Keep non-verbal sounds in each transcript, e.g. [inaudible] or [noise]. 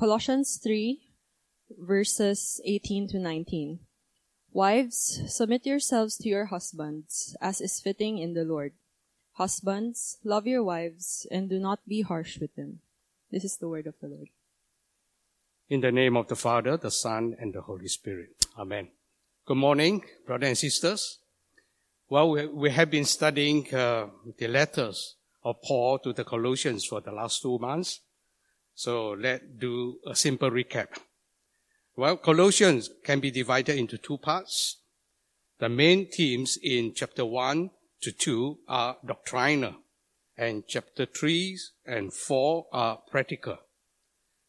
Colossians 3, verses 18 to 19. Wives, submit yourselves to your husbands, as is fitting in the Lord. Husbands, love your wives, and do not be harsh with them. This is the word of the Lord. In the name of the Father, the Son, and the Holy Spirit. Amen. Good morning, brothers and sisters. Well, we, have been studying uh, the letters of Paul to the Colossians for the last two months. So let's do a simple recap. Well, Colossians can be divided into two parts. The main themes in chapter 1 to 2 are doctrinal, and chapter 3 and 4 are practical.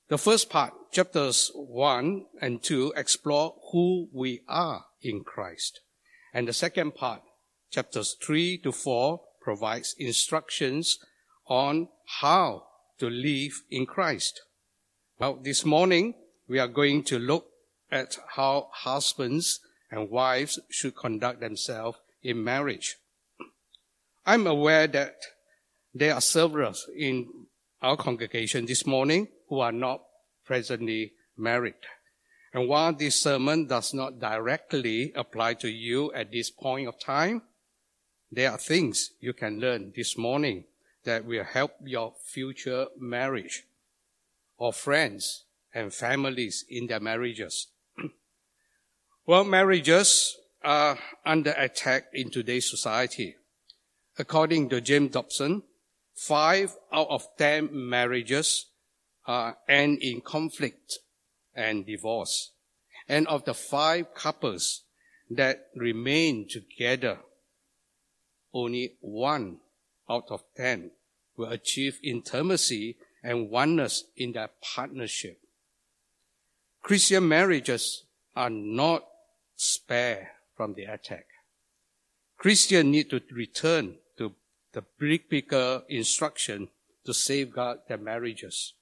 The first part, chapters 1 and 2, explore who we are in Christ. And the second part, chapters 3 to 4, provides instructions on how to live in Christ. Well, this morning we are going to look at how husbands and wives should conduct themselves in marriage. I'm aware that there are several in our congregation this morning who are not presently married. And while this sermon does not directly apply to you at this point of time, there are things you can learn this morning that will help your future marriage or friends and families in their marriages. [clears throat] well, marriages are under attack in today's society. According to James Dobson, five out of ten marriages uh, end in conflict and divorce. And of the five couples that remain together, only one out of ten will achieve intimacy and oneness in their partnership. Christian marriages are not spared from the attack. Christians need to return to the biblical instruction to safeguard their marriages.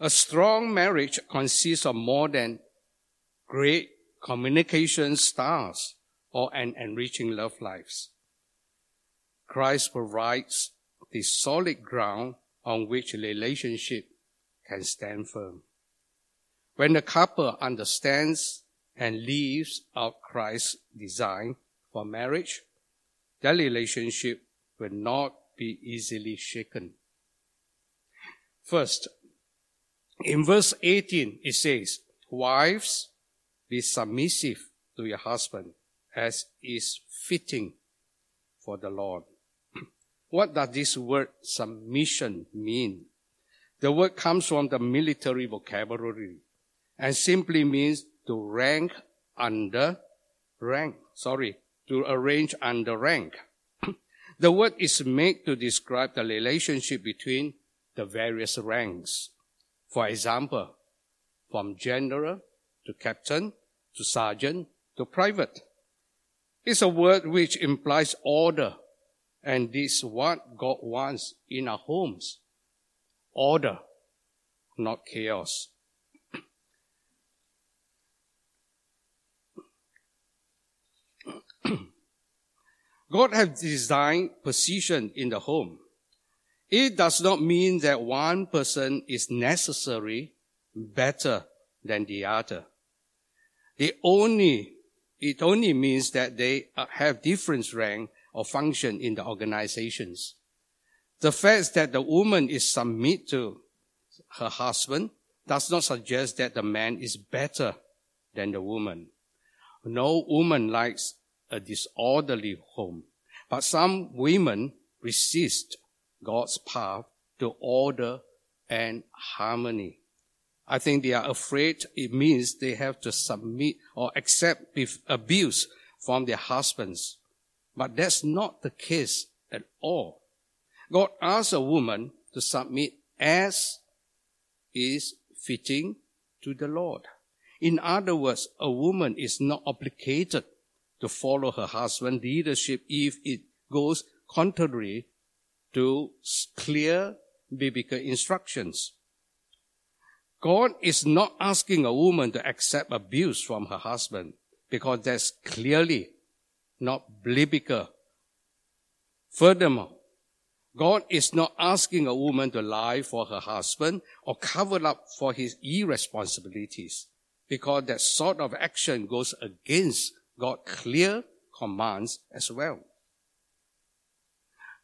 A strong marriage consists of more than great communication styles or an enriching love lives. Christ provides the solid ground on which a relationship can stand firm. When the couple understands and lives out Christ's design for marriage, their relationship will not be easily shaken. First, in verse 18, it says, Wives, be submissive to your husband as is fitting for the Lord. What does this word submission mean? The word comes from the military vocabulary and simply means to rank under rank. Sorry, to arrange under rank. [clears throat] the word is made to describe the relationship between the various ranks. For example, from general to captain to sergeant to private. It's a word which implies order and this what God wants in our homes. Order, not chaos. [clears throat] God has designed position in the home. It does not mean that one person is necessary better than the other. It only, it only means that they have different rank or function in the organizations. The fact that the woman is submit to her husband does not suggest that the man is better than the woman. No woman likes a disorderly home, but some women resist God's path to order and harmony. I think they are afraid it means they have to submit or accept abuse from their husbands. But that's not the case at all. God asks a woman to submit as is fitting to the Lord. In other words, a woman is not obligated to follow her husband's leadership if it goes contrary to clear biblical instructions. God is not asking a woman to accept abuse from her husband because that's clearly not biblical. Furthermore, God is not asking a woman to lie for her husband or cover up for his irresponsibilities because that sort of action goes against God's clear commands as well.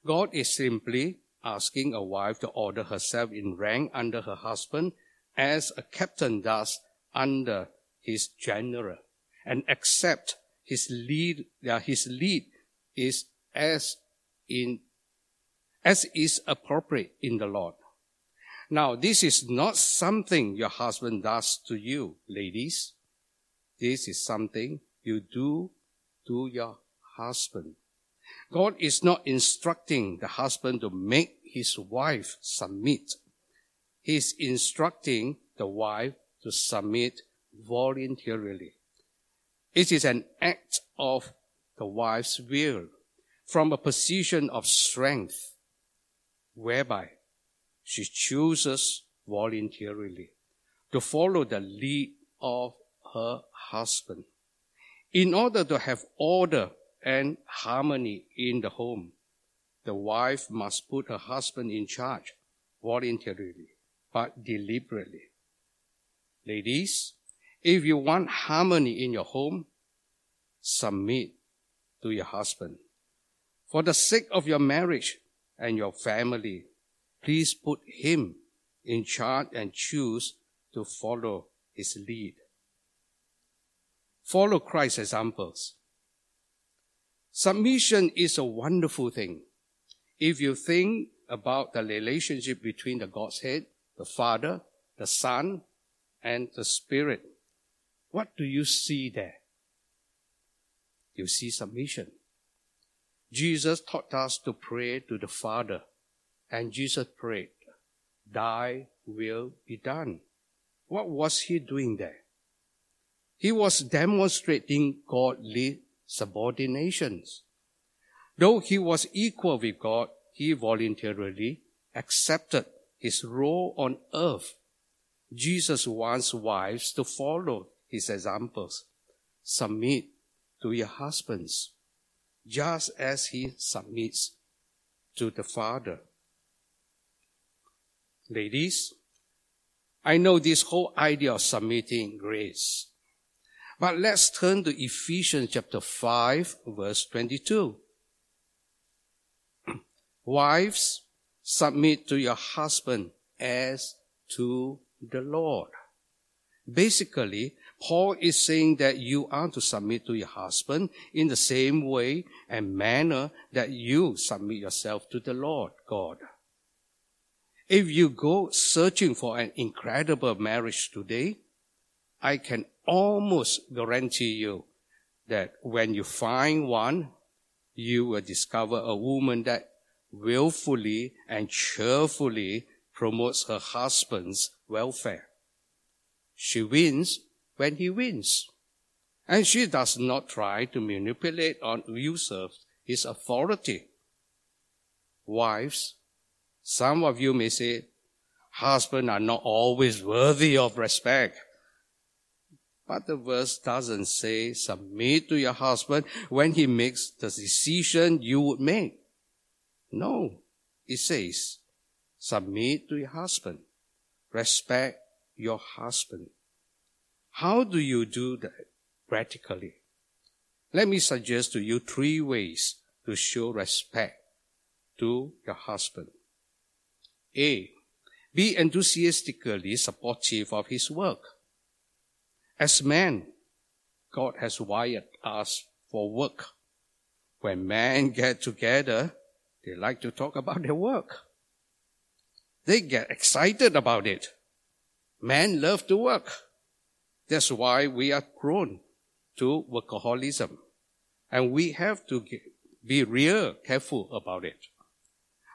God is simply asking a wife to order herself in rank under her husband as a captain does under his general and accept his lead, uh, his lead is as in, as is appropriate in the Lord. Now, this is not something your husband does to you, ladies. This is something you do to your husband. God is not instructing the husband to make his wife submit. He's instructing the wife to submit voluntarily. It is an act of the wife's will from a position of strength whereby she chooses voluntarily to follow the lead of her husband. In order to have order and harmony in the home, the wife must put her husband in charge voluntarily, but deliberately. Ladies, if you want harmony in your home, submit to your husband. For the sake of your marriage and your family, please put him in charge and choose to follow his lead. Follow Christ's examples. Submission is a wonderful thing. If you think about the relationship between the Godhead, the Father, the Son, and the Spirit, what do you see there? You see submission. Jesus taught us to pray to the Father, and Jesus prayed, Thy will be done. What was he doing there? He was demonstrating godly subordinations. Though he was equal with God, he voluntarily accepted his role on earth. Jesus wants wives to follow his examples. Submit to your husbands, just as he submits to the Father. Ladies, I know this whole idea of submitting grace. But let's turn to Ephesians chapter 5 verse 22. [clears throat] Wives, submit to your husband as to the Lord. Basically, Paul is saying that you are to submit to your husband in the same way and manner that you submit yourself to the Lord God. If you go searching for an incredible marriage today, I can almost guarantee you that when you find one, you will discover a woman that willfully and cheerfully promotes her husband's welfare. She wins when he wins. And she does not try to manipulate or usurp his authority. Wives, some of you may say, husbands are not always worthy of respect. But the verse doesn't say submit to your husband when he makes the decision you would make. No, it says submit to your husband. Respect your husband. How do you do that practically? Let me suggest to you three ways to show respect to your husband. A. Be enthusiastically supportive of his work. As men, God has wired us for work. When men get together, they like to talk about their work. They get excited about it. Men love to work. That's why we are prone to workaholism. And we have to be real careful about it.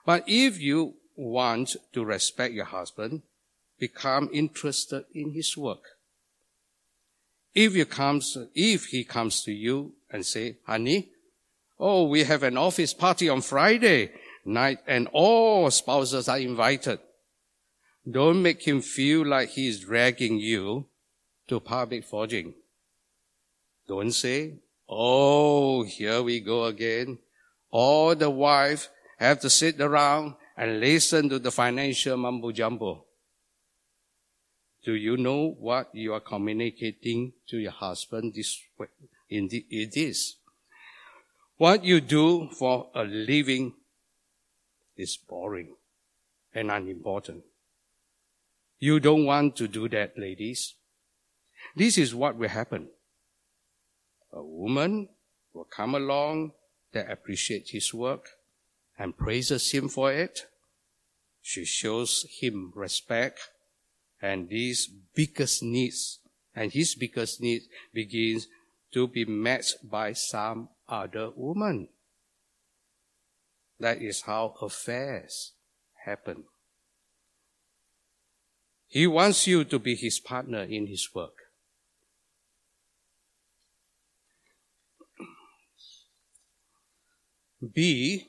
But if you want to respect your husband, become interested in his work. If you comes, if he comes to you and say, honey, oh, we have an office party on Friday night and all spouses are invited. Don't make him feel like he's dragging you to public forging. Don't say, oh, here we go again. All the wife have to sit around and listen to the financial mumbo jumbo. Do you know what you are communicating to your husband this way? Indeed, it is. What you do for a living is boring and unimportant. You don't want to do that, ladies. This is what will happen. A woman will come along that appreciates his work and praises him for it. She shows him respect and these biggest needs and his biggest needs begins to be met by some other woman. That is how affairs happen. He wants you to be his partner in his work. B.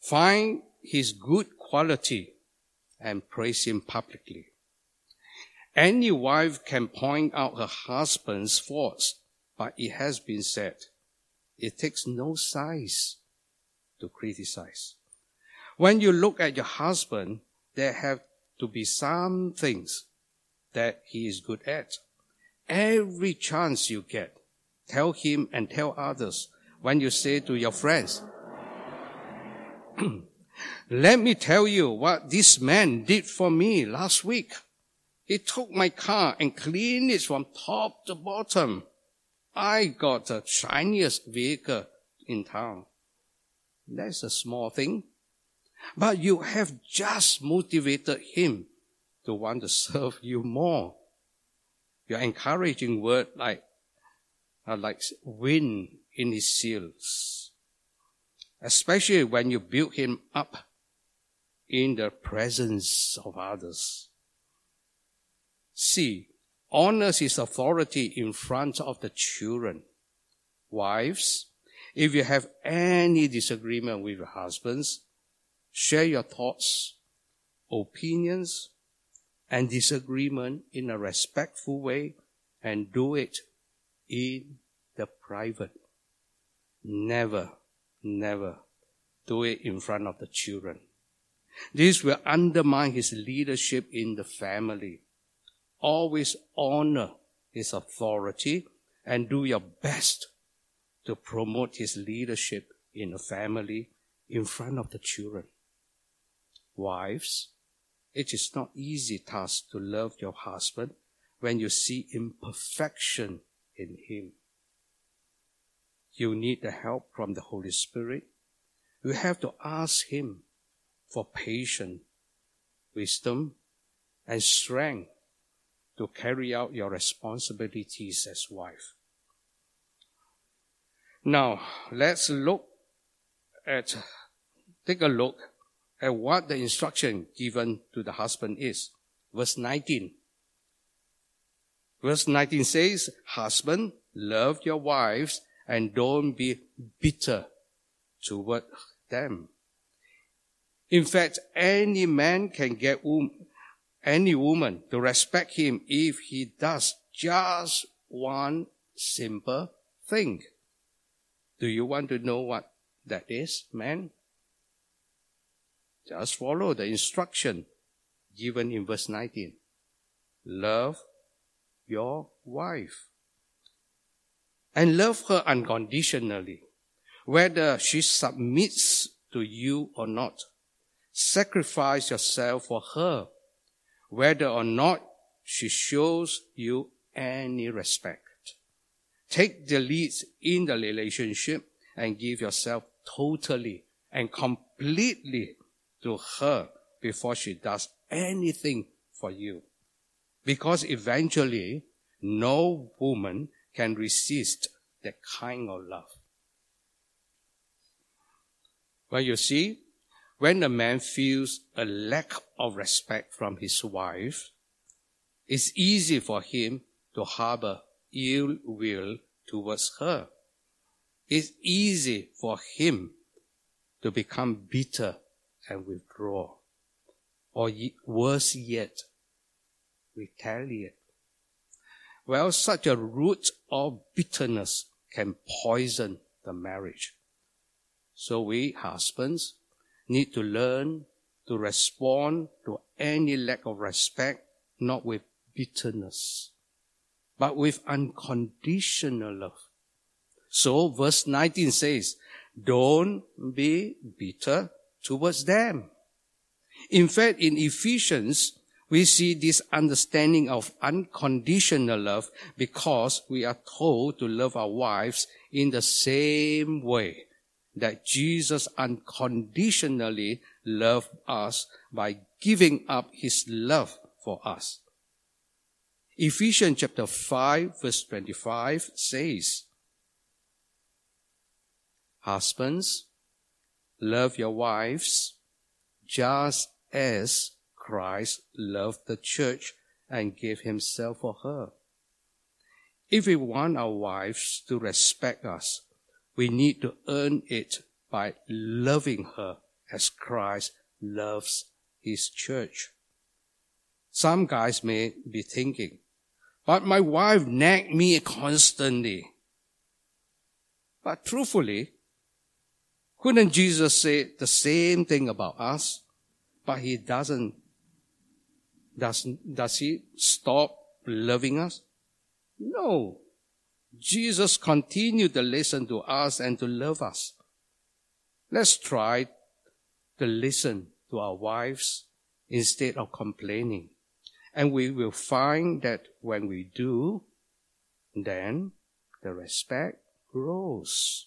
Find his good quality and praise him publicly. Any wife can point out her husband's faults, but it has been said, it takes no size to criticize. When you look at your husband, there have to be some things that he is good at. Every chance you get, tell him and tell others. When you say to your friends, [clears throat] let me tell you what this man did for me last week. He took my car and cleaned it from top to bottom. I got the shiniest vehicle in town. That's a small thing. But you have just motivated him to want to [laughs] serve you more. Your encouraging word like, are like wind in his seals, Especially when you build him up in the presence of others. C. Honors his authority in front of the children. Wives, if you have any disagreement with your husbands, share your thoughts, opinions, and disagreement in a respectful way and do it in the private. Never, never do it in front of the children. This will undermine his leadership in the family. Always honor his authority and do your best to promote his leadership in the family in front of the children. Wives, it is not easy task to love your husband when you see imperfection in him. You need the help from the Holy Spirit. You have to ask him for patience, wisdom, and strength to carry out your responsibilities as wife. Now, let's look at, take a look at what the instruction given to the husband is. Verse 19. Verse 19 says, Husband, love your wives and don't be bitter toward them. In fact, any man can get any woman to respect him if he does just one simple thing. Do you want to know what that is, man? Just follow the instruction given in verse 19. Love your wife. And love her unconditionally, whether she submits to you or not. Sacrifice yourself for her, whether or not she shows you any respect. Take the lead in the relationship and give yourself totally and completely to her before she does anything for you. Because eventually, no woman can resist that kind of love. Well, you see, when a man feels a lack of respect from his wife, it's easy for him to harbor ill will towards her. It's easy for him to become bitter and withdraw. Or worse yet, retaliate. Well, such a root of bitterness can poison the marriage. So we husbands need to learn to respond to any lack of respect, not with bitterness, but with unconditional love. So verse 19 says, don't be bitter towards them. In fact, in Ephesians, we see this understanding of unconditional love because we are told to love our wives in the same way that Jesus unconditionally loved us by giving up his love for us. Ephesians chapter 5 verse 25 says, Husbands, love your wives just as Christ loved the church and gave himself for her. If we want our wives to respect us, we need to earn it by loving her as Christ loves his church. Some guys may be thinking, but my wife nagged me constantly. But truthfully, couldn't Jesus say the same thing about us? But he doesn't. Does, does he stop loving us? No. Jesus continued to listen to us and to love us. Let's try to listen to our wives instead of complaining. And we will find that when we do, then the respect grows.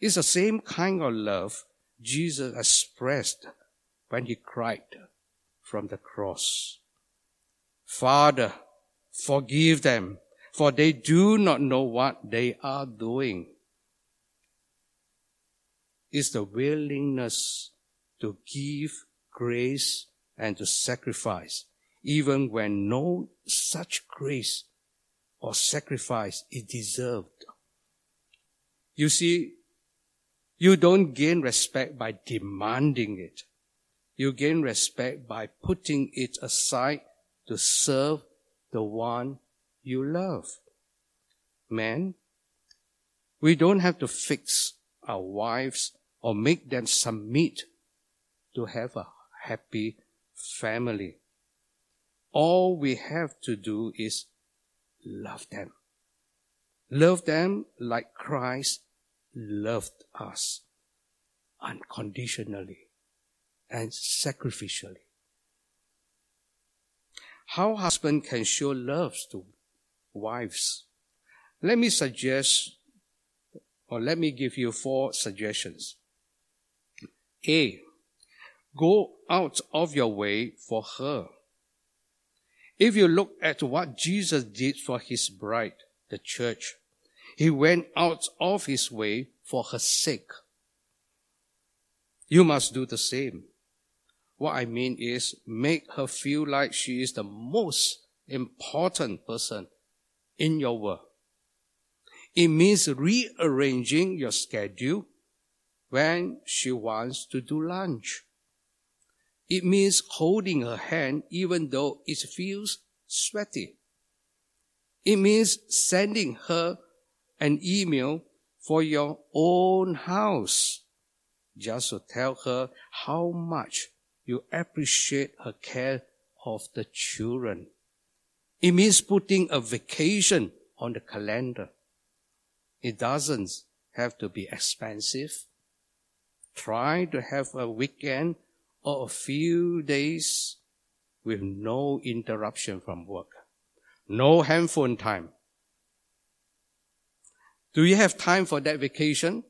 It's the same kind of love Jesus expressed when he cried from the cross. Father, forgive them, for they do not know what they are doing. It's the willingness to give grace and to sacrifice, even when no such grace or sacrifice is deserved. You see, you don't gain respect by demanding it. You gain respect by putting it aside to serve the one you love. Men, we don't have to fix our wives or make them submit to have a happy family. All we have to do is love them. Love them like Christ loved us unconditionally and sacrificially. How husband can show love to wives? Let me suggest, or let me give you four suggestions. A. Go out of your way for her. If you look at what Jesus did for his bride, the church, he went out of his way for her sake. You must do the same. What I mean is make her feel like she is the most important person in your world. It means rearranging your schedule when she wants to do lunch. It means holding her hand even though it feels sweaty. It means sending her an email for your own house just to tell her how much you appreciate her care of the children. It means putting a vacation on the calendar. It doesn't have to be expensive. Try to have a weekend or a few days with no interruption from work. No handphone time. Do you have time for that vacation?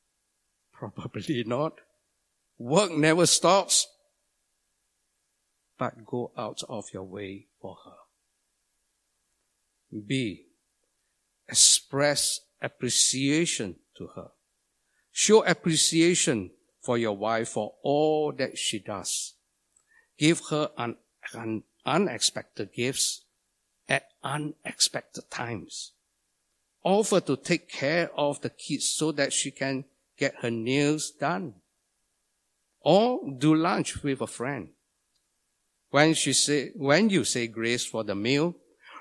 [laughs] Probably not. Work never stops. But go out of your way for her. B. Express appreciation to her. Show appreciation for your wife for all that she does. Give her unexpected gifts at unexpected times offer to take care of the kids so that she can get her nails done. Or do lunch with a friend. When she say, when you say grace for the meal,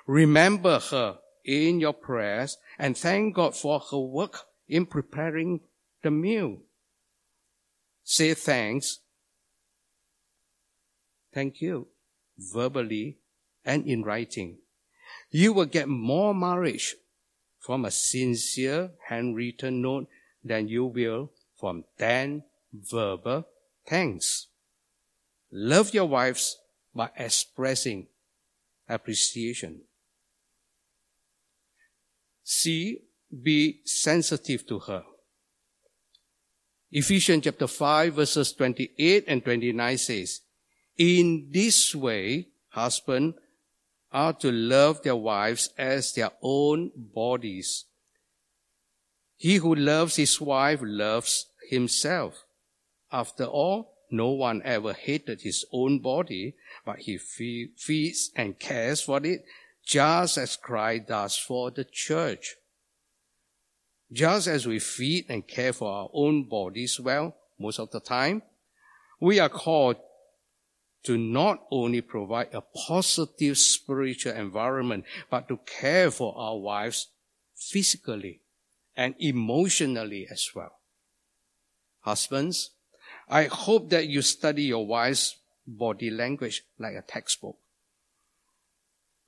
remember her in your prayers and thank God for her work in preparing the meal. say thanks, thank you, verbally and in writing. You will get more marriage from a sincere handwritten note than you will from 10 verbal thanks. Love your wives by expressing appreciation. C. Be sensitive to her. Ephesians chapter 5 verses 28 and 29 says, In this way, husbands are to love their wives as their own bodies. He who loves his wife loves himself. After all, no one ever hated his own body, but he feeds and cares for it, just as Christ does for the church. Just as we feed and care for our own bodies well, most of the time, we are called to not only provide a positive spiritual environment, but to care for our wives physically and emotionally as well. Husbands, I hope that you study your wife's body language like a textbook.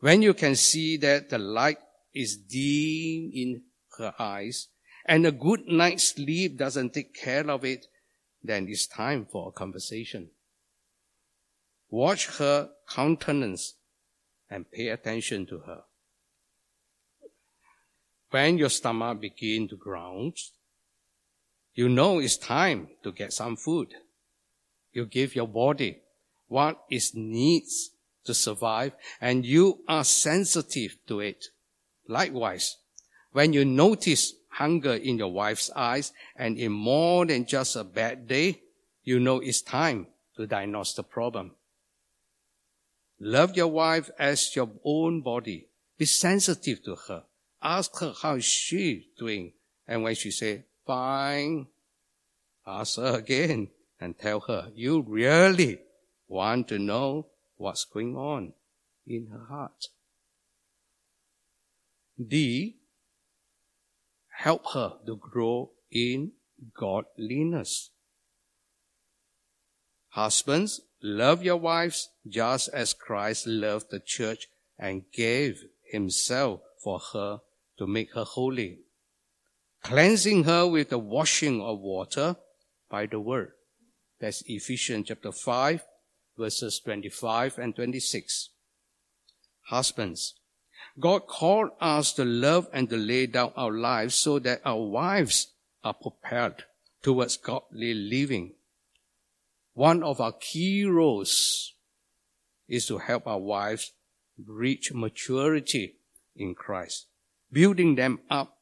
When you can see that the light is dim in her eyes and a good night's sleep doesn't take care of it, then it's time for a conversation. Watch her countenance and pay attention to her. When your stomach begins to growl, you know it's time to get some food. You give your body what it needs to survive and you are sensitive to it. Likewise, when you notice hunger in your wife's eyes and in more than just a bad day, you know it's time to diagnose the problem. Love your wife as your own body. Be sensitive to her. Ask her how is she doing. And when she say, fine, ask her again and tell her, you really want to know what's going on in her heart. D, help her to grow in godliness. Husbands, Love your wives just as Christ loved the church and gave himself for her to make her holy, cleansing her with the washing of water by the word. That's Ephesians chapter 5 verses 25 and 26. Husbands, God called us to love and to lay down our lives so that our wives are prepared towards godly living one of our key roles is to help our wives reach maturity in Christ, building them up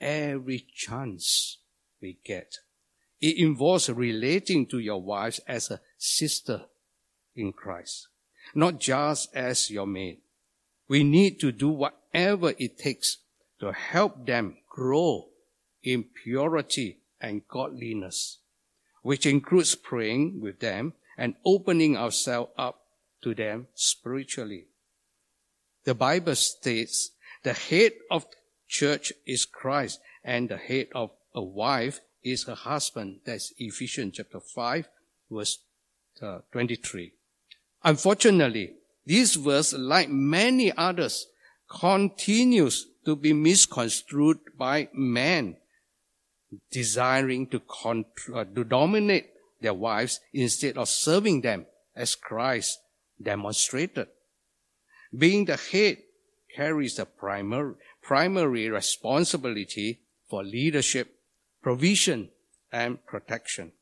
every chance we get. It involves relating to your wives as a sister in Christ, not just as your maid. We need to do whatever it takes to help them grow in purity and godliness which includes praying with them and opening ourselves up to them spiritually. The Bible states the head of church is Christ and the head of a wife is her husband. That's Ephesians chapter 5 verse uh, 23. Unfortunately, this verse, like many others, continues to be misconstrued by men desiring to, uh, to dominate their wives instead of serving them as Christ demonstrated. Being the head carries the primary, primary responsibility for leadership, provision, and protection.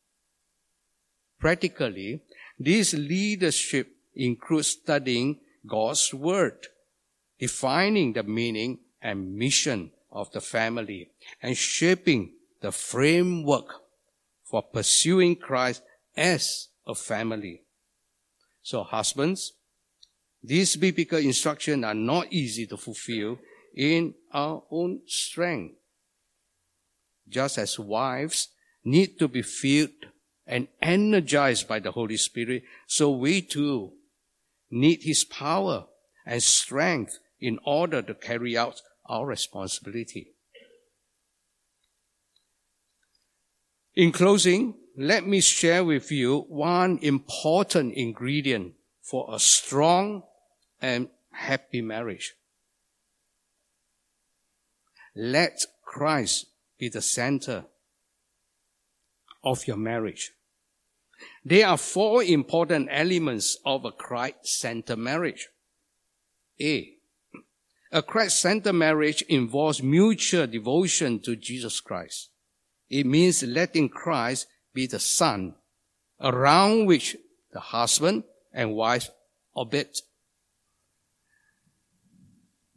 Practically, this leadership includes studying God's Word, defining the meaning and mission of the family, and shaping the framework for pursuing Christ as a family. So husbands, these biblical instructions are not easy to fulfill in our own strength. Just as wives need to be filled and energized by the Holy Spirit, so we too need His power and strength in order to carry out our responsibility. In closing, let me share with you one important ingredient for a strong and happy marriage. Let Christ be the center of your marriage. There are four important elements of a Christ-centered marriage. A. A Christ-centered marriage involves mutual devotion to Jesus Christ. It means letting Christ be the sun around which the husband and wife orbit.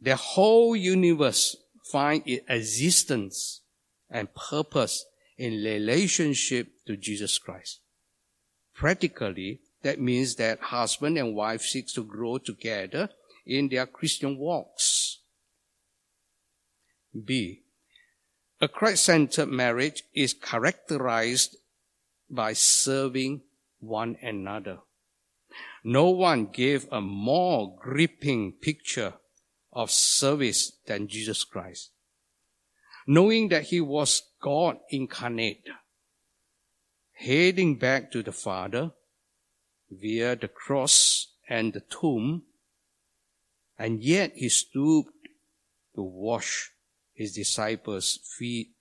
The whole universe find its existence and purpose in relationship to Jesus Christ. Practically, that means that husband and wife seeks to grow together in their Christian walks. B. A Christ-centered marriage is characterized by serving one another. No one gave a more gripping picture of service than Jesus Christ. Knowing that he was God incarnate, heading back to the Father via the cross and the tomb, and yet he stooped to wash his disciples' feet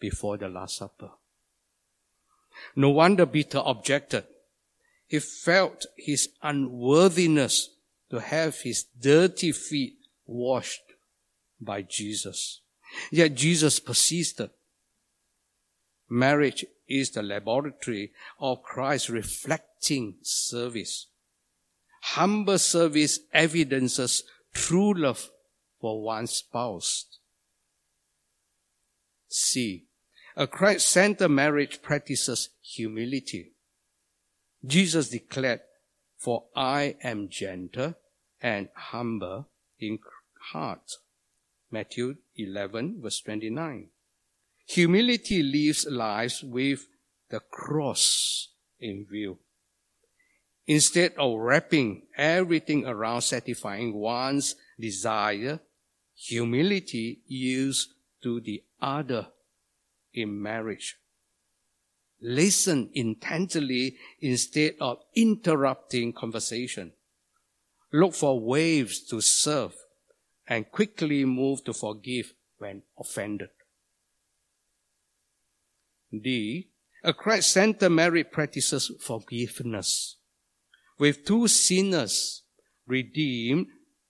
before the Last Supper. No wonder Peter objected. He felt his unworthiness to have his dirty feet washed by Jesus. Yet Jesus persisted. Marriage is the laboratory of Christ reflecting service. Humble service evidences true love for one's spouse. C. A Christ-centered marriage practices humility. Jesus declared, for I am gentle and humble in heart. Matthew 11 verse 29. Humility lives lives with the cross in view. Instead of wrapping everything around satisfying one's desire, humility yields to the other in marriage. Listen intently instead of interrupting conversation. Look for ways to serve and quickly move to forgive when offended. D. A Christ-centered marriage practices forgiveness. With two sinners redeemed,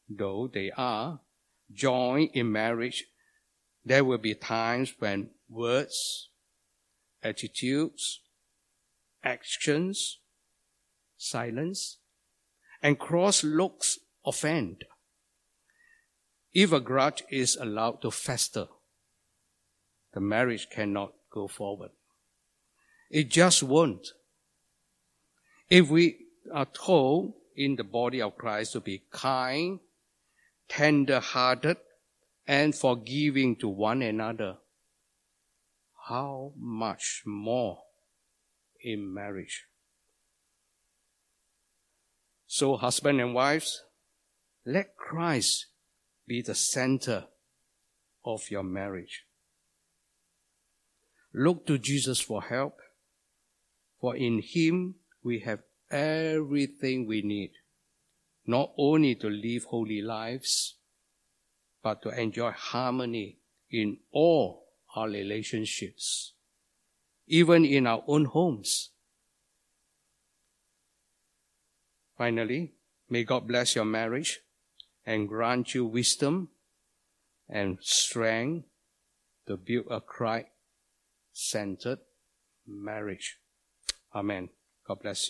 though they are, joined in marriage, there will be times when words, attitudes, actions, silence, and cross looks offend. If a grudge is allowed to fester, the marriage cannot go forward. It just won't. If we are told in the body of Christ to be kind, tender hearted, and forgiving to one another, how much more in marriage? So, husband and wives, let Christ be the center of your marriage. Look to Jesus for help, for in Him we have everything we need, not only to live holy lives, but to enjoy harmony in all our relationships, even in our own homes. Finally, may God bless your marriage and grant you wisdom and strength to build a Christ centered marriage. Amen. God bless you.